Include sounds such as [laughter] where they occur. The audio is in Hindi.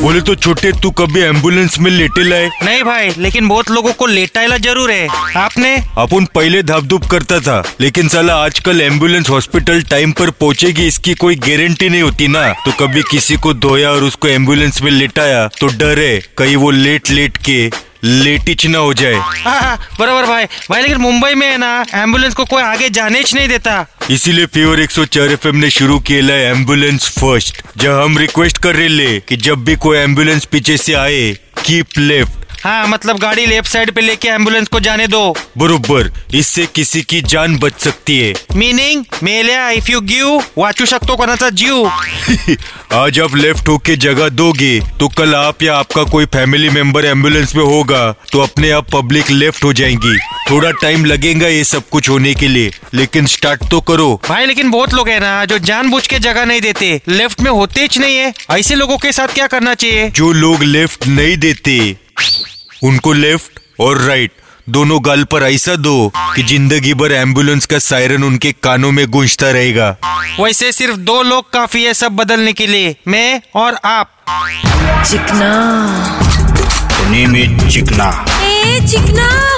बोले तो छोटे तू कभी एंबुलेंस में लेटे लाए। नहीं भाई लेकिन बहुत लोगों को लेटाइला ज़रूर है। आपने? अपन पहले धाप धूप करता था लेकिन साला आजकल एंबुलेंस हॉस्पिटल टाइम पर पहुंचेगी इसकी कोई गारंटी नहीं होती ना। तो कभी किसी को धोया और उसको एंबुलेंस में लेटाया तो डर है कहीं वो लेट लेट के लेटिच ना हो जाए। हाँ हाँ बराबर भाई। भाई लेकिन मुंबई में है ना एंबुलेंस को कोई आगे जाने ही नहीं देता। इसीलिए फीवर 104 एफएम ने शुरू किया एंबुलेंस फ़र्स्ट जब हम रिक्वेस्ट कर रहे ले कि जब भी कोई एंबुलेंस पीछे से आए कीप लेफ़्ट हाँ मतलब गाड़ी लेफ़्ट साइड पे लेके एंबुलेंस को जाने दो। बरोबर इससे किसी की जान बच सकती है। मीनिंग मेल्या इफ़ यू गिव वाचू शकतो कोणाचा जीव? [laughs] आज आप लेफ़्ट होके जगह दोगे तो कल आप या आपका कोई फैमिली मेंबर एंबुलेंस में होगा तो अपने आप पब्लिक लेफ़्ट हो जाएँगी। थोड़ा टाइम लगेगा ये सब कुछ होने के लिए। लेकिन स्टार्ट तो करो। भाई लेकिन बहुत लोग है ना जो जानबूझ के जगह नहीं देते। लेफ़्ट में होते ही नहीं है। ऐसे लोगों के साथ क्या करना चाहिए? जो लोग लेफ़्ट नहीं देते उनको लेफ़्ट और राइट दोनों गाल पर ऐसा दो कि ज़िंदगी भर एंबुलेंस का सायरन उनके कानों में गूंजता रहेगा। वैसे सिर्फ़ दो लोग काफ़ी है सब बदलने के लिए मैं और आप। चिकना। इज़ चिकना। ए चिकना।